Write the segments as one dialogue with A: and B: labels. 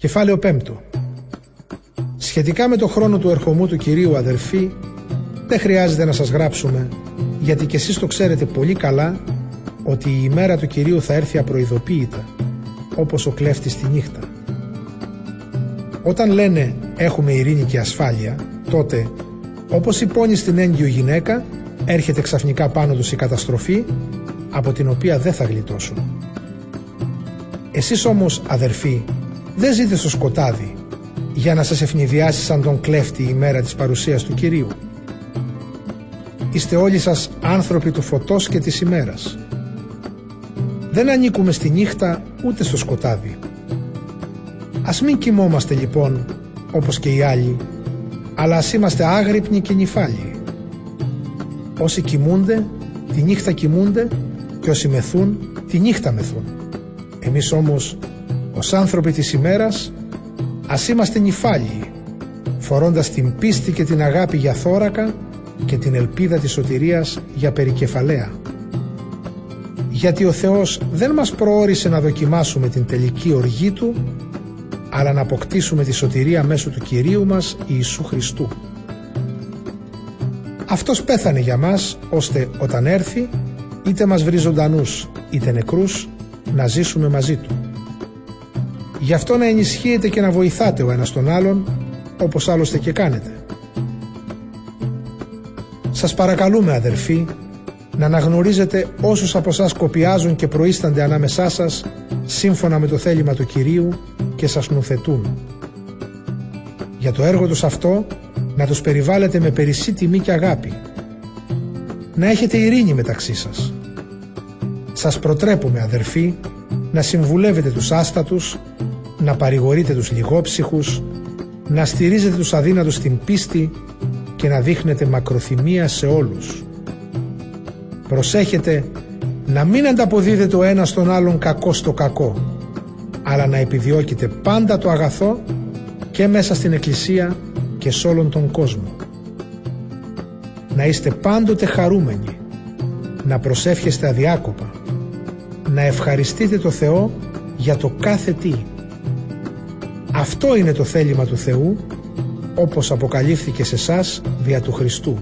A: Κεφάλαιο 5. Σχετικά με το χρόνο του ερχομού του Κυρίου αδερφοί, δεν χρειάζεται να σας γράψουμε, γιατί και εσείς το ξέρετε πολύ καλά, ότι η ημέρα του Κυρίου θα έρθει απροειδοποίητα, όπως ο κλέφτης τη νύχτα. Όταν λένε έχουμε ειρήνη και ασφάλεια, τότε, όπως υπόνει στην έγκυο γυναίκα, έρχεται ξαφνικά πάνω τους η καταστροφή, από την οποία δεν θα γλιτώσουν. Εσείς όμως αδερφοί δεν ζείτε στο σκοτάδι για να σας ευνηδιάσει σαν τον κλέφτη η μέρα της παρουσίας του Κυρίου. Είστε όλοι σας άνθρωποι του φωτός και της ημέρας. Δεν ανήκουμε στη νύχτα ούτε στο σκοτάδι. Ας μην κοιμόμαστε λοιπόν όπως και οι άλλοι, αλλά ας είμαστε άγρυπνοι και νυφάλιοι. Όσοι κοιμούνται, τη νύχτα κοιμούνται και όσοι μεθούν, τη νύχτα μεθούν. Εμείς όμως ως άνθρωποι της ημέρας ας είμαστε νυφάλιοι φορώντας την πίστη και την αγάπη για θώρακα και την ελπίδα της σωτηρίας για περικεφαλαία. Γιατί ο Θεός δεν μας προόρισε να δοκιμάσουμε την τελική οργή Του αλλά να αποκτήσουμε τη σωτηρία μέσω του Κυρίου μας Ιησού Χριστού. Αυτός πέθανε για μας ώστε όταν έρθει είτε μας βρει ζωντανούς είτε νεκρούς να ζήσουμε μαζί Του. Γι' αυτό να ενισχύετε και να βοηθάτε ο ένας τον άλλον, όπως άλλωστε και κάνετε. Σας παρακαλούμε αδερφοί, να αναγνωρίζετε όσους από σας κοπιάζουν και προείστανται ανάμεσά σας, σύμφωνα με το θέλημα του Κυρίου και σας νουθετούν. Για το έργο τους αυτό, να τους περιβάλλετε με περισσή τιμή και αγάπη. Να έχετε ειρήνη μεταξύ σας. Σας προτρέπουμε αδερφοί, να συμβουλεύετε τους άστατους, να παρηγορείτε τους λιγόψυχους, να στηρίζετε τους αδύνατους στην πίστη και να δείχνετε μακροθυμία σε όλους. Προσέχετε να μην ανταποδίδετε ο ένας τον άλλον κακό στο κακό, αλλά να επιδιώκετε πάντα το αγαθό και μέσα στην Εκκλησία και σε όλον τον κόσμο. Να είστε πάντοτε χαρούμενοι, να προσεύχεστε αδιάκοπα, να ευχαριστείτε το Θεό για το κάθε τι αυτό είναι το θέλημα του Θεού όπως αποκαλύφθηκε σε σας δια του Χριστού.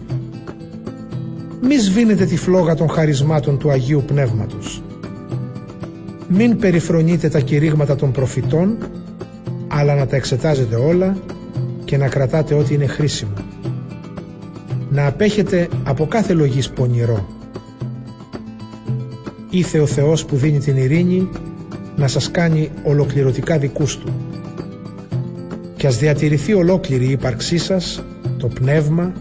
A: Μη σβήνετε τη φλόγα των χαρισμάτων του Αγίου Πνεύματος. Μην περιφρονείτε τα κηρύγματα των προφητών, αλλά να τα εξετάζετε όλα και να κρατάτε ό,τι είναι χρήσιμο. Να απέχετε από κάθε λογής πονηρό. Ήθε ο Θεός που δίνει την ειρήνη να σας κάνει ολοκληρωτικά δικούς Του και ας διατηρηθεί ολόκληρη η ύπαρξή σας, το πνεύμα,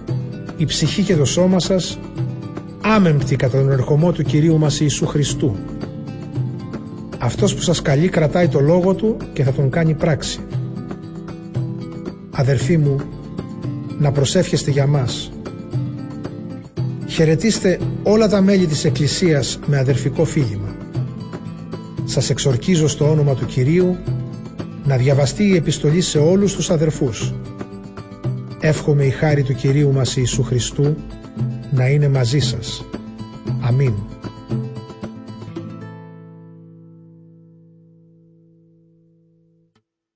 A: η ψυχή και το σώμα σας άμεμπτη κατά τον ερχομό του Κυρίου μας Ιησού Χριστού. Αυτός που σας καλεί κρατάει το λόγο Του και θα τον κάνει πράξη. Αδερφοί μου, να προσεύχεστε για μας. Χαιρετίστε όλα τα μέλη της Εκκλησίας με αδερφικό φίλημα. Σας εξορκίζω στο όνομα του Κυρίου να διαβαστεί η επιστολή σε όλους τους αδερφούς. Εύχομαι η χάρη του Κυρίου μας Ιησού Χριστού να είναι μαζί σας. Αμήν.